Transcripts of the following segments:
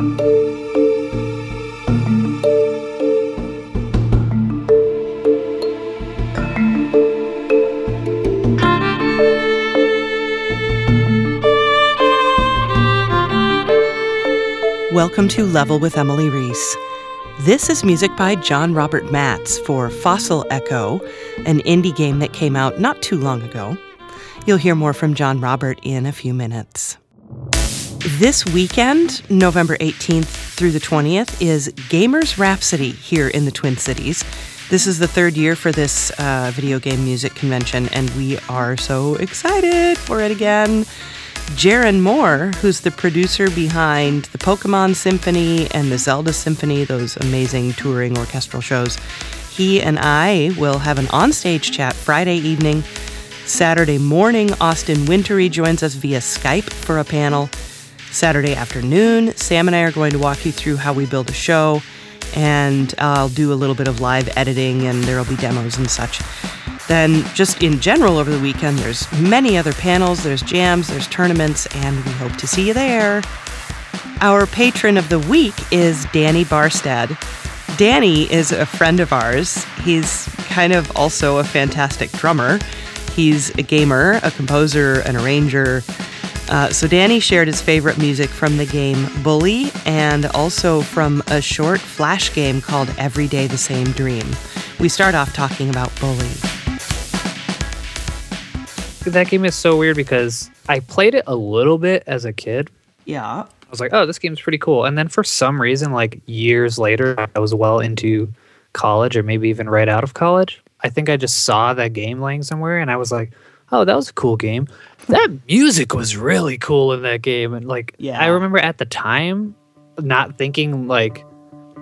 Welcome to Level with Emily Reese. This is music by John Robert Matz for Fossil Echo, an indie game that came out not too long ago. You'll hear more from John Robert in a few minutes. This weekend, November 18th through the 20th, is Gamers Rhapsody here in the Twin Cities. This is the third year for this uh, video game music convention, and we are so excited for it again. Jeron Moore, who's the producer behind the Pokemon Symphony and the Zelda Symphony, those amazing touring orchestral shows, he and I will have an onstage chat Friday evening. Saturday morning, Austin Wintory joins us via Skype for a panel. Saturday afternoon, Sam and I are going to walk you through how we build a show, and I'll do a little bit of live editing, and there will be demos and such. Then, just in general over the weekend, there's many other panels, there's jams, there's tournaments, and we hope to see you there. Our patron of the week is Danny Barstad. Danny is a friend of ours. He's kind of also a fantastic drummer. He's a gamer, a composer, an arranger. Uh, so, Danny shared his favorite music from the game Bully and also from a short flash game called Every Day the Same Dream. We start off talking about Bully that game is so weird because I played it a little bit as a kid. Yeah. I was like, oh, this game's pretty cool. And then for some reason, like years later, I was well into college or maybe even right out of college. I think I just saw that game laying somewhere and I was like, oh, that was a cool game. That music was really cool in that game. And like, yeah. I remember at the time not thinking like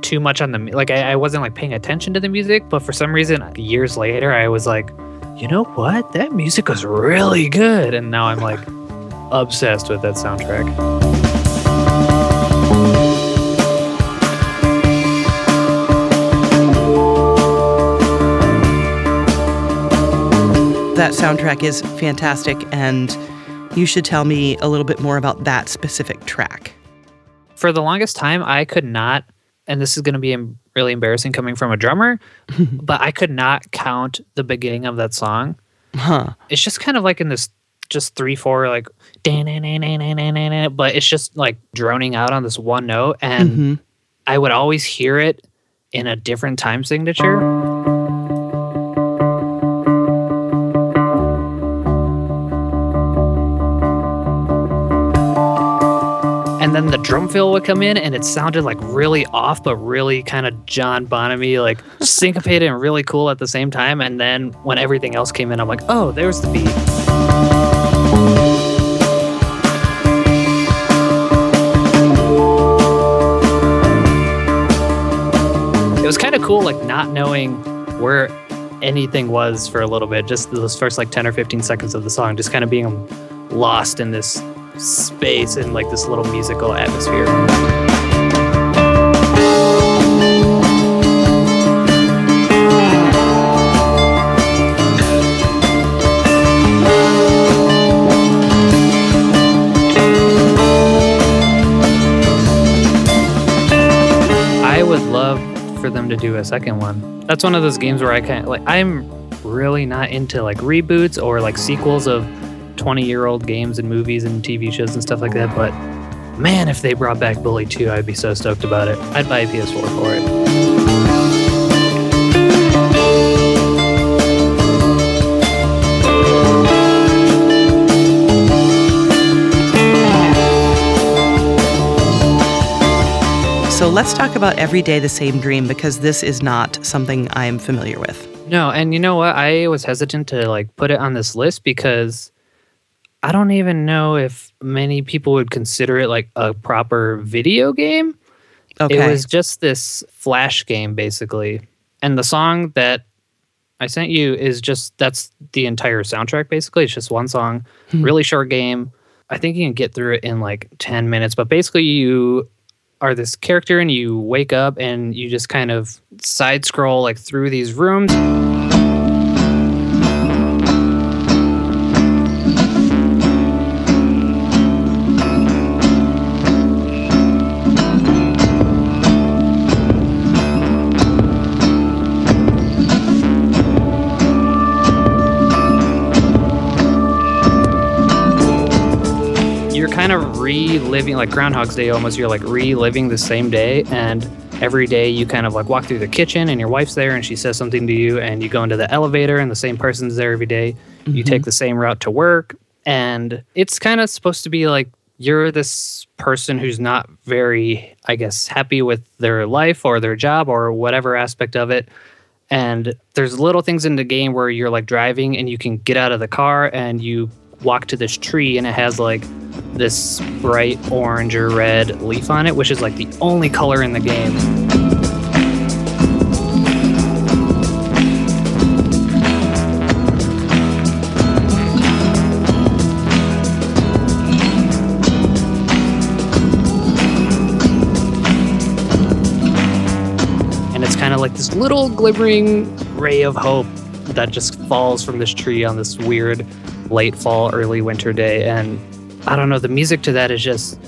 too much on the, like, I, I wasn't like paying attention to the music, but for some reason, years later, I was like, you know what? That music was really good. And now I'm like obsessed with that soundtrack. That soundtrack is fantastic, and you should tell me a little bit more about that specific track. For the longest time, I could not, and this is going to be really embarrassing coming from a drummer, but I could not count the beginning of that song. Huh. It's just kind of like in this just three, four, like, but it's just like droning out on this one note. And mm-hmm. I would always hear it in a different time signature. Then the drum fill would come in and it sounded like really off but really kind of john bonham like syncopated and really cool at the same time. And then when everything else came in i'm like oh there's the beat. It was kind of cool like not knowing where anything was for a little bit just those first like 10 or 15 seconds of the song just kind of being lost in this space and like this little musical atmosphere. I would love for them to do a second one. That's one of those games where I of like I'm really not into like reboots or like sequels of 20 year old games and movies and TV shows and stuff like that. But man, if they brought back Bully 2, I'd be so stoked about it. I'd buy a PS4 for it. So let's talk about Every Day the Same Dream because this is not something I'm familiar with. No, and you know what? I was hesitant to like put it on this list because I don't even know if many people would consider it like a proper video game. Okay. It was just this flash game basically. And the song that I sent you is just that's the entire soundtrack basically. It's just one song, hmm. really short game. I think you can get through it in like 10 minutes, but basically you are this character and you wake up and you just kind of side scroll like through these rooms. Reliving like Groundhog's Day almost. You're like reliving the same day, and every day you kind of like walk through the kitchen, and your wife's there, and she says something to you, and you go into the elevator, and the same person's there every day. Mm-hmm. You take the same route to work, and it's kind of supposed to be like you're this person who's not very, I guess, happy with their life or their job or whatever aspect of it. And there's little things in the game where you're like driving and you can get out of the car and you walk to this tree and it has like this bright orange or red leaf on it, which is like the only color in the game. And it's kind of like this little glimmering ray of hope that just falls from this tree on this weird late fall, early winter day. And I don't know, the music to that is just,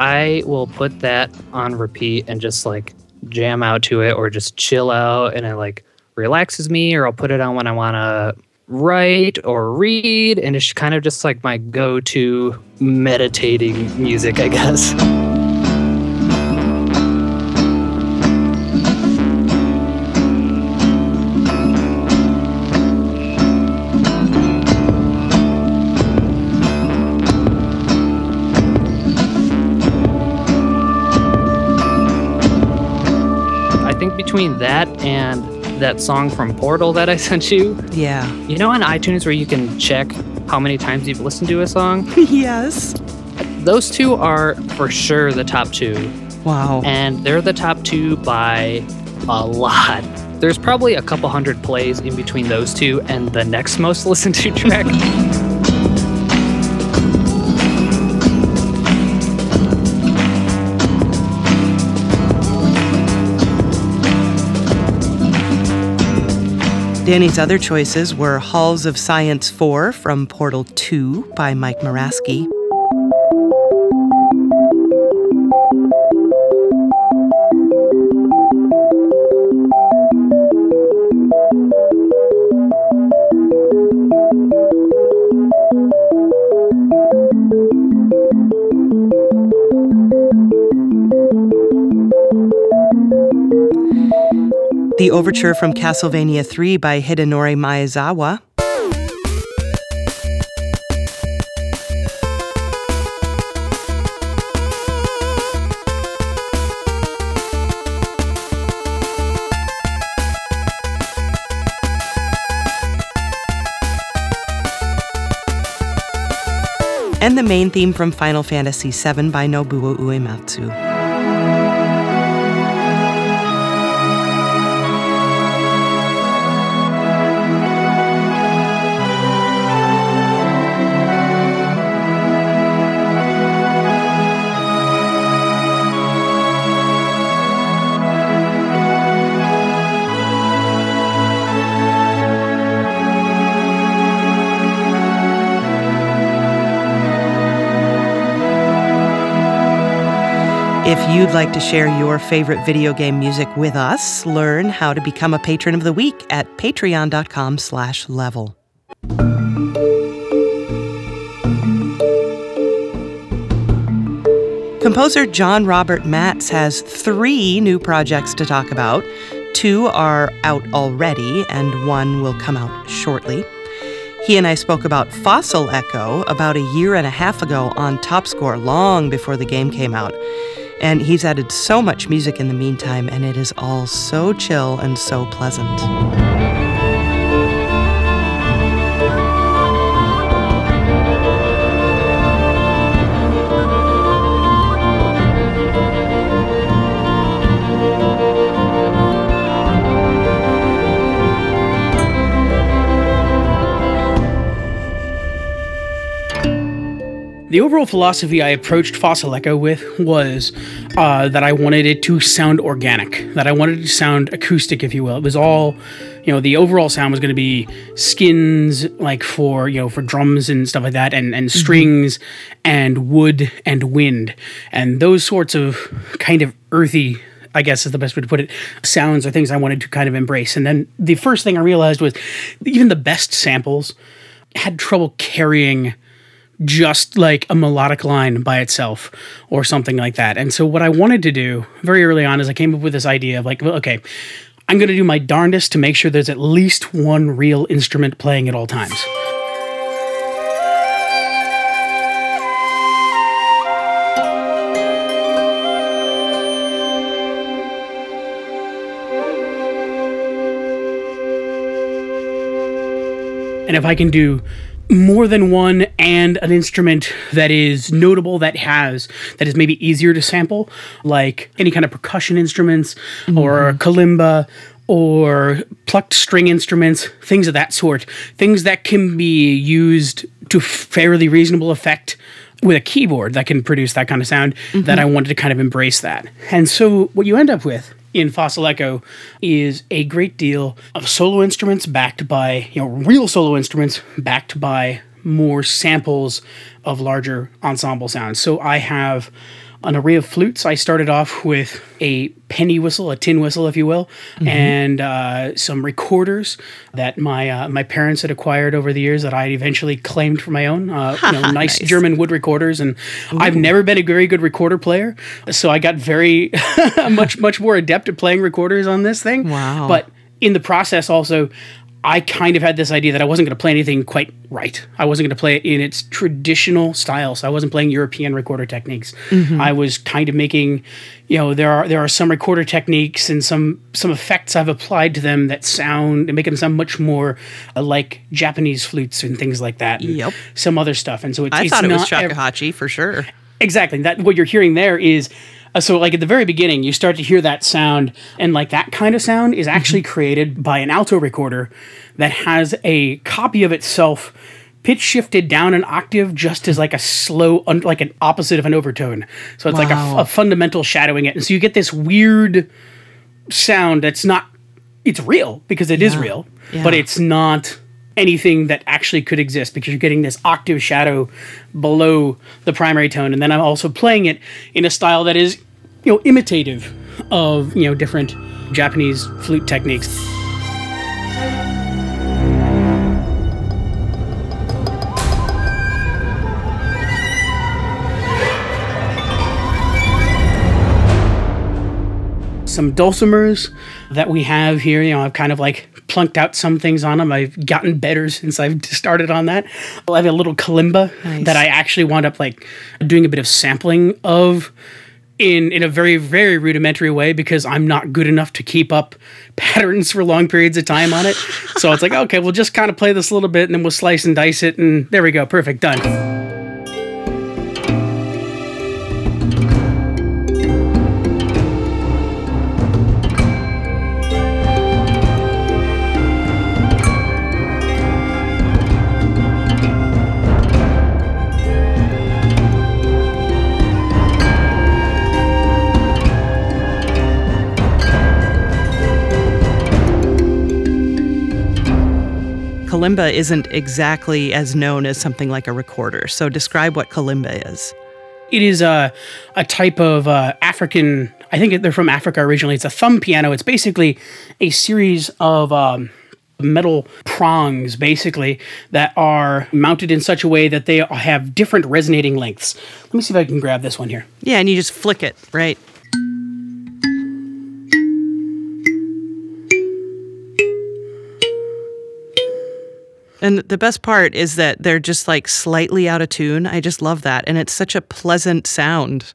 I will put that on repeat and just like jam out to it or just chill out and it like relaxes me or I'll put it on when I want to write or read. And it's kind of just like my go to meditating music, I guess. between that and that song from Portal that I sent you. Yeah. You know on iTunes where you can check how many times you've listened to a song? yes. Those two are for sure the top two. Wow. And they're the top two by a lot. There's probably a couple hundred plays in between those two and the next most listened to track. Danny's other choices were Halls of Science 4 from Portal 2 by Mike Morasky. The overture from Castlevania 3 by Hidenori Maezawa. and the main theme from Final Fantasy VII by Nobuo Uematsu. You'd like to share your favorite video game music with us, learn how to become a patron of the week at patreon.com slash level. Composer John Robert Matz has three new projects to talk about. Two are out already, and one will come out shortly. He and I spoke about Fossil Echo about a year and a half ago on Top Score, long before the game came out. And he's added so much music in the meantime, and it is all so chill and so pleasant. The overall philosophy I approached Fossil Echo with was uh, that I wanted it to sound organic, that I wanted it to sound acoustic, if you will. It was all, you know, the overall sound was going to be skins, like for you know for drums and stuff like that, and and mm-hmm. strings, mm-hmm. and wood and wind, and those sorts of kind of earthy I guess is the best way to put it, sounds or things I wanted to kind of embrace. And then the first thing I realized was even the best samples had trouble carrying just like a melodic line by itself or something like that. And so what I wanted to do very early on is I came up with this idea of like, okay, I'm going to do my darndest to make sure there's at least one real instrument playing at all times. And if I can do more than one and an instrument that is notable that has that is maybe easier to sample like any kind of percussion instruments mm-hmm. or kalimba or plucked string instruments things of that sort things that can be used to fairly reasonable effect with a keyboard that can produce that kind of sound mm-hmm. that I wanted to kind of embrace that. And so what you end up with in Fossil Echo is a great deal of solo instruments backed by, you know, real solo instruments backed by more samples of larger ensemble sounds. So I have an array of flutes. I started off with a penny whistle, a tin whistle, if you will, mm-hmm. and uh, some recorders that my uh, my parents had acquired over the years that I eventually claimed for my own. Uh, you know, nice, nice, German wood recorders, and Ooh. I've never been a very good recorder player, so I got very much much more adept at playing recorders on this thing. Wow! But in the process, also I kind of had this idea that I wasn't going to play anything quite right. I wasn't going to play it in its traditional style. So I wasn't playing European recorder techniques. Mm-hmm. I was kind of making, you know, there are there are some recorder techniques and some some effects I've applied to them that sound and make them sound much more uh, like Japanese flutes and things like that. yep. Some other stuff. And so it's, I it's thought it was shakuhachi ev- for sure. Exactly. That what you're hearing there is so like at the very beginning you start to hear that sound and like that kind of sound is actually mm-hmm. created by an alto recorder that has a copy of itself pitch shifted down an octave just as like a slow un- like an opposite of an overtone so it's wow. like a, a fundamental shadowing it and so you get this weird sound that's not it's real because it yeah. is real yeah. but it's not anything that actually could exist because you're getting this octave shadow below the primary tone and then i'm also playing it in a style that is you know imitative of you know different japanese flute techniques some dulcimers that we have here. You know, I've kind of like plunked out some things on them. I've gotten better since I've started on that. I have a little kalimba nice. that I actually wound up like doing a bit of sampling of in in a very very rudimentary way because I'm not good enough to keep up patterns for long periods of time on it. so it's like okay, we'll just kind of play this a little bit and then we'll slice and dice it and there we go, perfect, done. Kalimba isn't exactly as known as something like a recorder. So describe what kalimba is. It is a, a type of uh, African, I think they're from Africa originally. It's a thumb piano. It's basically a series of um, metal prongs, basically, that are mounted in such a way that they have different resonating lengths. Let me see if I can grab this one here. Yeah, and you just flick it, right? And the best part is that they're just like slightly out of tune. I just love that. And it's such a pleasant sound.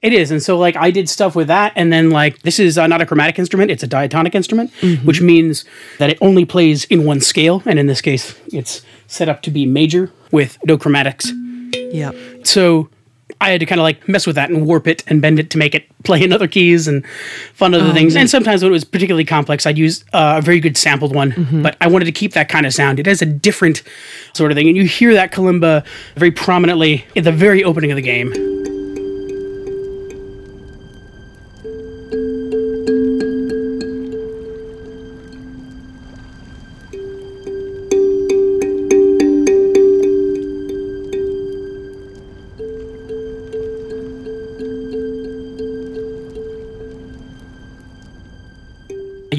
It is. And so, like, I did stuff with that. And then, like, this is uh, not a chromatic instrument, it's a diatonic instrument, mm-hmm. which means that it only plays in one scale. And in this case, it's set up to be major with no chromatics. Yeah. So, I had to kind of like mess with that and warp it and bend it to make it play in other keys and fun other oh, things. And sometimes when it was particularly complex, I'd use uh, a very good sampled one. Mm-hmm. But I wanted to keep that kind of sound. It has a different sort of thing, and you hear that kalimba very prominently at the very opening of the game.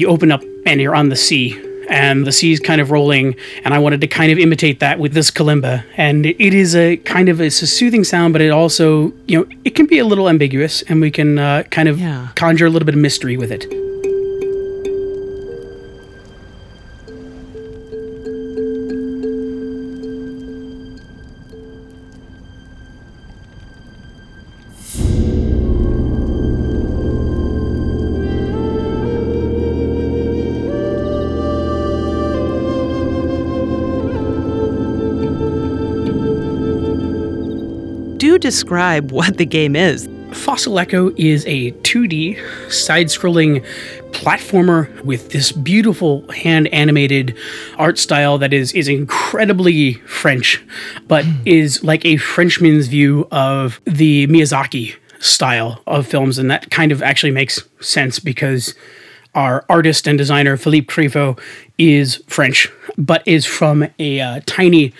You open up and you're on the sea and the sea's kind of rolling, and I wanted to kind of imitate that with this kalimba. And it is a kind of it's a soothing sound, but it also you know it can be a little ambiguous, and we can uh, kind of yeah. conjure a little bit of mystery with it. Describe what the game is. Fossil Echo is a 2D side scrolling platformer with this beautiful hand animated art style that is is incredibly French, but hmm. is like a Frenchman's view of the Miyazaki style of films. And that kind of actually makes sense because our artist and designer Philippe Crivaux is French, but is from a uh, tiny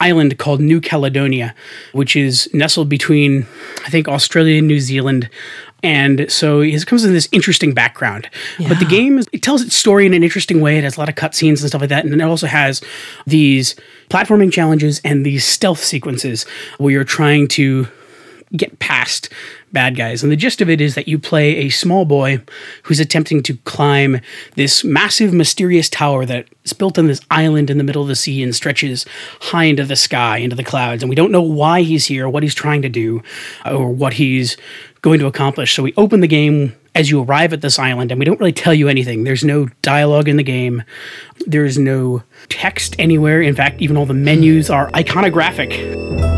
island called New Caledonia, which is nestled between, I think, Australia and New Zealand. And so it comes in this interesting background. Yeah. But the game is, it tells its story in an interesting way. It has a lot of cutscenes and stuff like that. And it also has these platforming challenges and these stealth sequences where you're trying to get past bad guys. And the gist of it is that you play a small boy who's attempting to climb this massive, mysterious tower that's built on this island in the middle of the sea and stretches high into the sky, into the clouds. And we don't know why he's here, what he's trying to do, or what he's going to accomplish. So we open the game as you arrive at this island, and we don't really tell you anything. There's no dialogue in the game, there's no text anywhere. In fact, even all the menus are iconographic.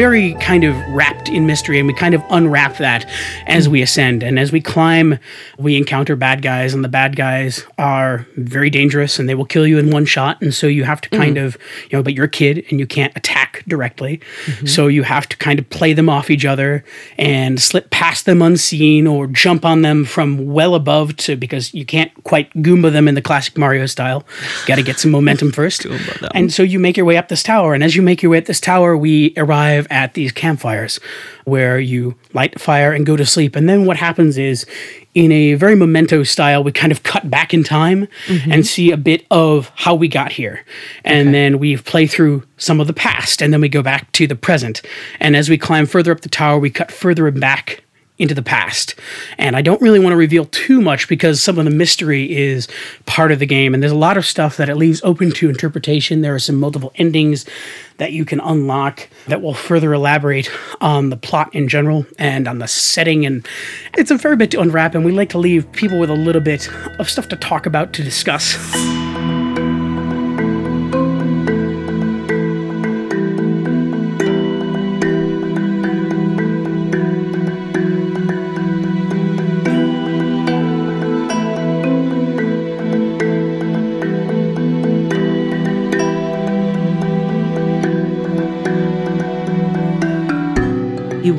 Very kind of wrapped in mystery, and we kind of unwrap that as we ascend. And as we climb, we encounter bad guys, and the bad guys are very dangerous, and they will kill you in one shot. And so you have to kind mm. of, you know, but you're a kid, and you can't attack directly, mm-hmm. so you have to kind of play them off each other and slip past them unseen, or jump on them from well above to because you can't quite Goomba them in the classic Mario style. Got to get some momentum first. and so you make your way up this tower, and as you make your way up this tower, we arrive at these campfires where you light the fire and go to sleep. And then what happens is, in a very memento style, we kind of cut back in time mm-hmm. and see a bit of how we got here. And okay. then we play through some of the past, and then we go back to the present. And as we climb further up the tower, we cut further back into the past. And I don't really want to reveal too much because some of the mystery is part of the game. And there's a lot of stuff that it leaves open to interpretation. There are some multiple endings that you can unlock that will further elaborate on the plot in general and on the setting. And it's a fair bit to unwrap. And we like to leave people with a little bit of stuff to talk about, to discuss.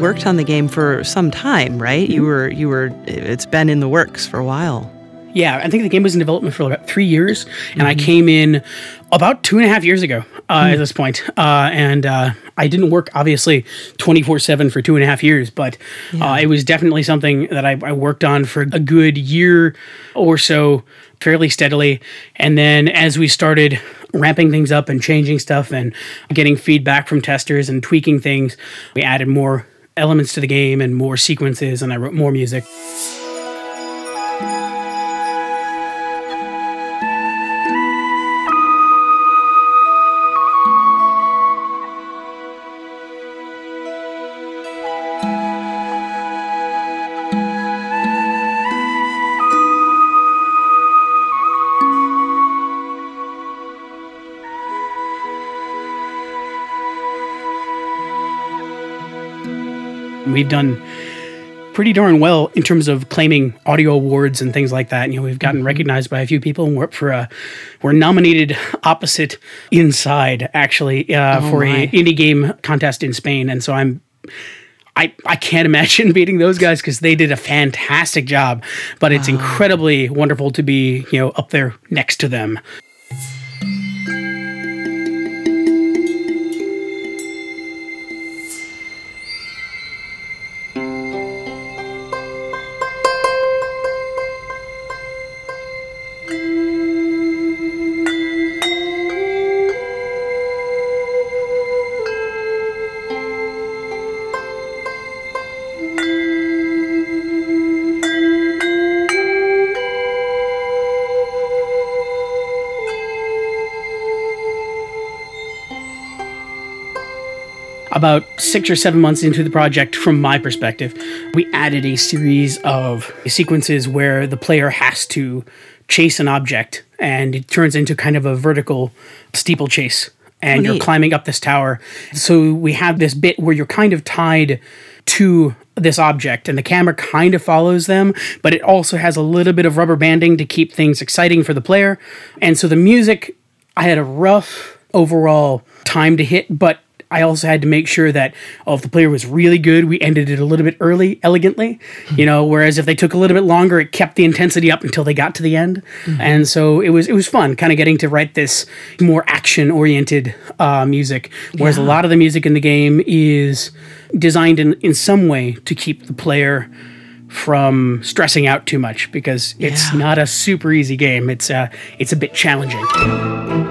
Worked on the game for some time, right? You mm-hmm. were you were it's been in the works for a while. Yeah, I think the game was in development for about three years, and mm-hmm. I came in about two and a half years ago uh, mm-hmm. at this point. Uh, and uh, I didn't work obviously twenty four seven for two and a half years, but yeah. Uh, it was definitely something that I, I, worked on for a good year or so, fairly steadily. And then as we started ramping things up and changing stuff and getting feedback from testers and tweaking things, we added more elements to the game and more sequences, and I wrote more music. We've done pretty darn well in terms of claiming audio awards and things like that. You know, we've gotten mm-hmm. recognized by a few people, and we're up for a we're nominated opposite Inside actually uh, oh for my. a indie game contest in Spain, and so I'm. I, I can't imagine beating those guys because they did a fantastic job, but it's incredibly wonderful to be you know up there next to them. About six or seven months into the project, from my perspective, we added a series of sequences where the player has to chase an object and it turns into kind of a vertical steeplechase and oh, you're climbing up this tower. So we have this bit where you're kind of tied to this object and the camera kind of follows them, but it also has a little bit of rubber banding to keep things exciting for the player. And so the music, I had a rough overall time to hit, but I also had to make sure that oh, if the player was really good, we ended it a little bit early, elegantly. You know, whereas if they took a little bit longer, it kept the intensity up until they got to the end. Mm-hmm. And so it was it was fun, kind of getting to write this more action oriented uh, music. Whereas yeah. a lot of the music in the game is designed in in some way to keep the player from stressing out too much because it's yeah. not a super easy game. It's uh, it's a bit challenging.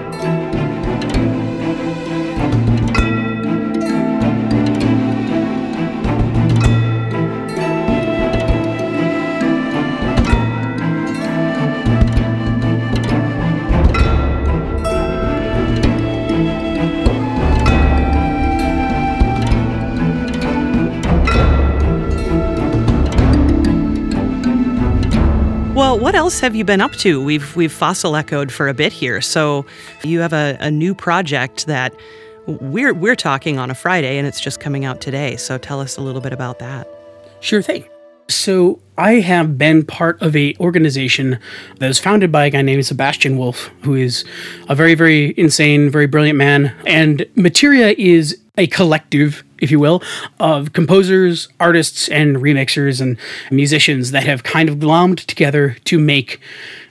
What else have you been up to? We've we've fossil echoed for a bit here. So you have a, a new project that we're we're talking on a Friday and it's just coming out today. So tell us a little bit about that. Sure thing. So I have been part of a organization that was founded by a guy named Sebastian Wolff, who is a very, very insane, very brilliant man. And Materia is a collective, if you will, of composers, artists, and remixers and musicians that have kind of glommed together to make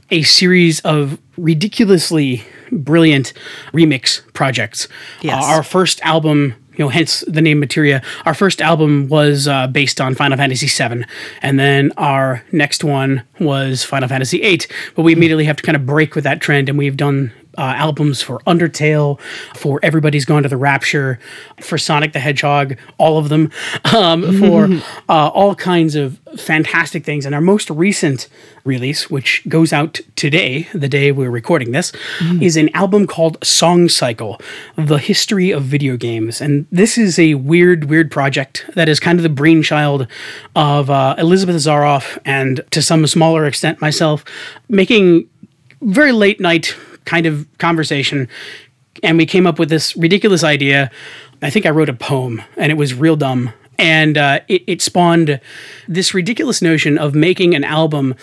a series of ridiculously brilliant remix projects. Yes. Uh, our first album you know, hence the name Materia. Our first album was uh, based on Final Fantasy VII, and then our next one was Final Fantasy VIII. But we immediately have to kind of break with that trend, and we've done uh, albums for Undertale, for Everybody's Gone to the Rapture, for Sonic the Hedgehog, all of them, um, for uh, all kinds of fantastic things. And our most recent release, which goes out today, the day we're recording this, mm. is an album called Song Cycle The History of Video Games. And this is a weird, weird project that is kind of the brainchild of uh, Elizabeth Zharoff and to some smaller extent myself, making very late night kind of conversation. And we came up with this ridiculous idea. I think I wrote a poem and it was real dumb. And uh, it, it spawned this ridiculous notion of making an album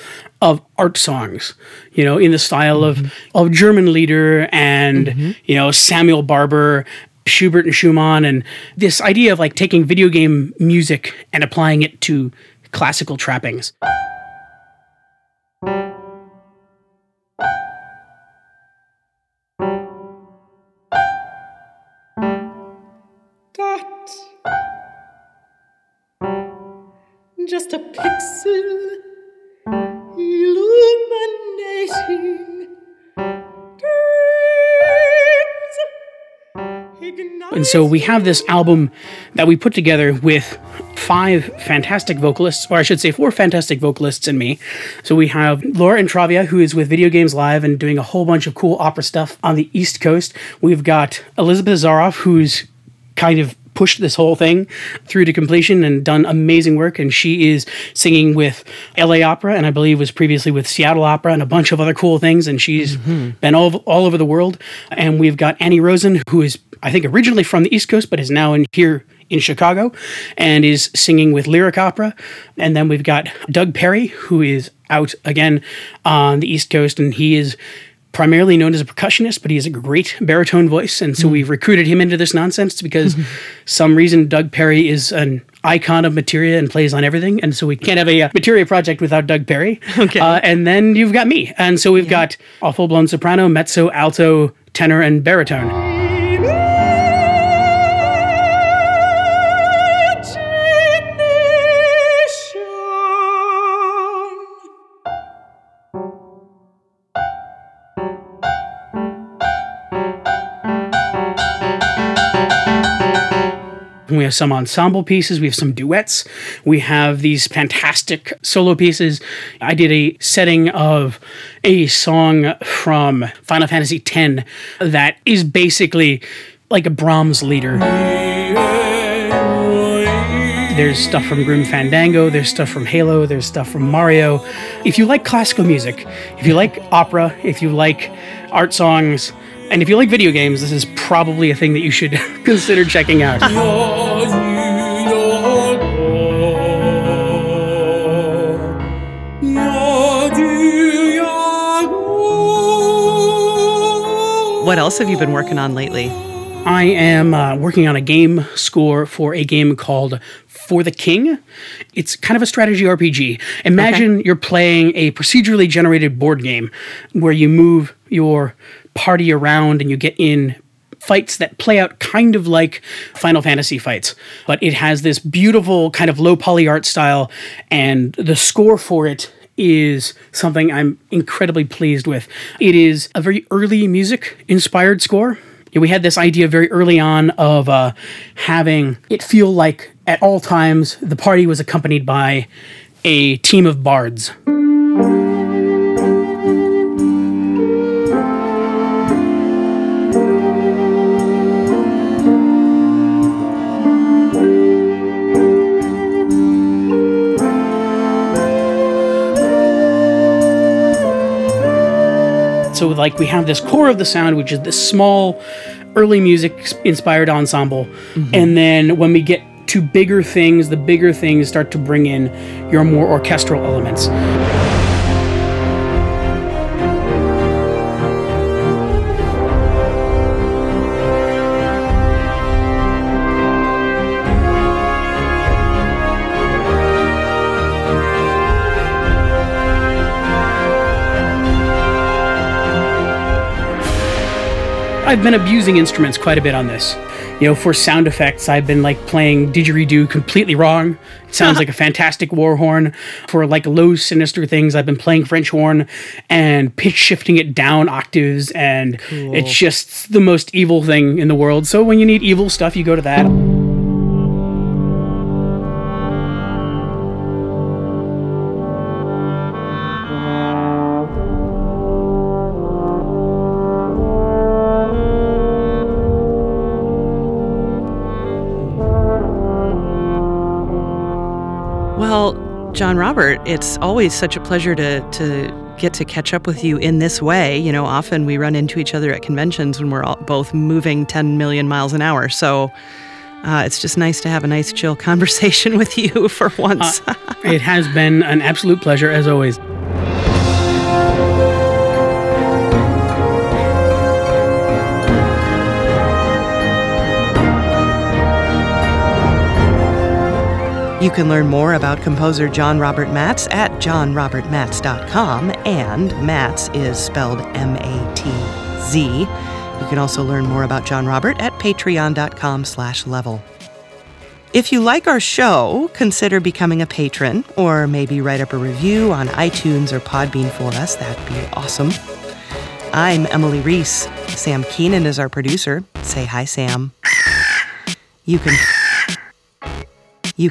of art songs, you know, in the style mm-hmm. of, of German Lieder and, mm-hmm. you know, Samuel Barber Schubert and Schumann, and this idea of like taking video game music and applying it to classical trappings. Just a pixel illuminating And so we have this album that we put together with five fantastic vocalists, or I should say, four fantastic vocalists and me. So we have Laura Intravia, who is with Video Games Live and doing a whole bunch of cool opera stuff on the East Coast. We've got Elizabeth Zaroff, who's kind of pushed this whole thing through to completion and done amazing work. And she is singing with LA Opera and I believe was previously with Seattle Opera and a bunch of other cool things. And she's mm-hmm. been all, all over the world. And we've got Annie Rosen, who is, I think, originally from the East Coast, but is now in here in Chicago and is singing with Lyric Opera. And then we've got Doug Perry, who is out again on the East Coast, and he is primarily known as a percussionist, but he has a great baritone voice. And so mm. we've recruited him into this nonsense because some reason Doug Perry is an icon of materia and plays on everything. And so we can't have a uh, materia project without Doug Perry. Okay. Uh, and then you've got me. And so we've yeah. got a full blown soprano, mezzo, alto, tenor, and baritone. Have some ensemble pieces. We have some duets. We have these fantastic solo pieces. I did a setting of a song from Final Fantasy X that is basically like a Brahms Lieder. There's stuff from Grim Fandango, there's stuff from Halo, there's stuff from Mario. If you like classical music, if you like opera, if you like art songs, and if you like video games, this is probably a thing that you should consider checking out. What else have you been working on lately? I am uh, working on a game score for a game called For the King. It's kind of a strategy RPG. Imagine okay. you're playing a procedurally generated board game where you move your party around and you get in fights that play out kind of like Final Fantasy fights, but it has this beautiful kind of low poly art style, and the score for it is something I'm incredibly pleased with. It is a very early music inspired score. We had this idea very early on of uh, having it feel like at all times the party was accompanied by a team of bards. So like we have this core of the sound, which is this small, early music inspired ensemble, mm-hmm. and then when we get to bigger things, the bigger things start to bring in your more orchestral elements. I've been abusing instruments quite a bit on this. You know, for sound effects, I've been like playing didgeridoo completely wrong. It sounds like a fantastic war horn. For like low, sinister things, I've been playing French horn and pitch shifting it down octaves, and cool. it's just the most evil thing in the world. So when you need evil stuff, you go to that. John Robert, it's always such a pleasure to, to get to catch up with you in this way. You know, often we run into each other at conventions when we're all, both moving 10 million miles an hour. So uh, it's just nice to have a nice, chill conversation with you for once. uh, it has been an absolute pleasure, as always. You can learn more about composer John Robert Matz at johnrobertmatz.com, and Matz is spelled M A T Z. You can also learn more about John Robert at patreon.com slash level. If you like our show, consider becoming a patron, or maybe write up a review on iTunes or Podbean for us. That'd be awesome. I'm Emily Reese. Sam Keenan is our producer. Say hi, Sam. You can. You.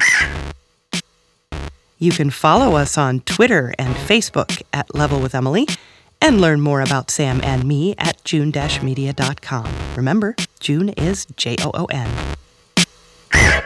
You can follow us on Twitter and Facebook at Level with Emily and learn more about Sam and me at joon media.com. Remember, Joon is J O O N.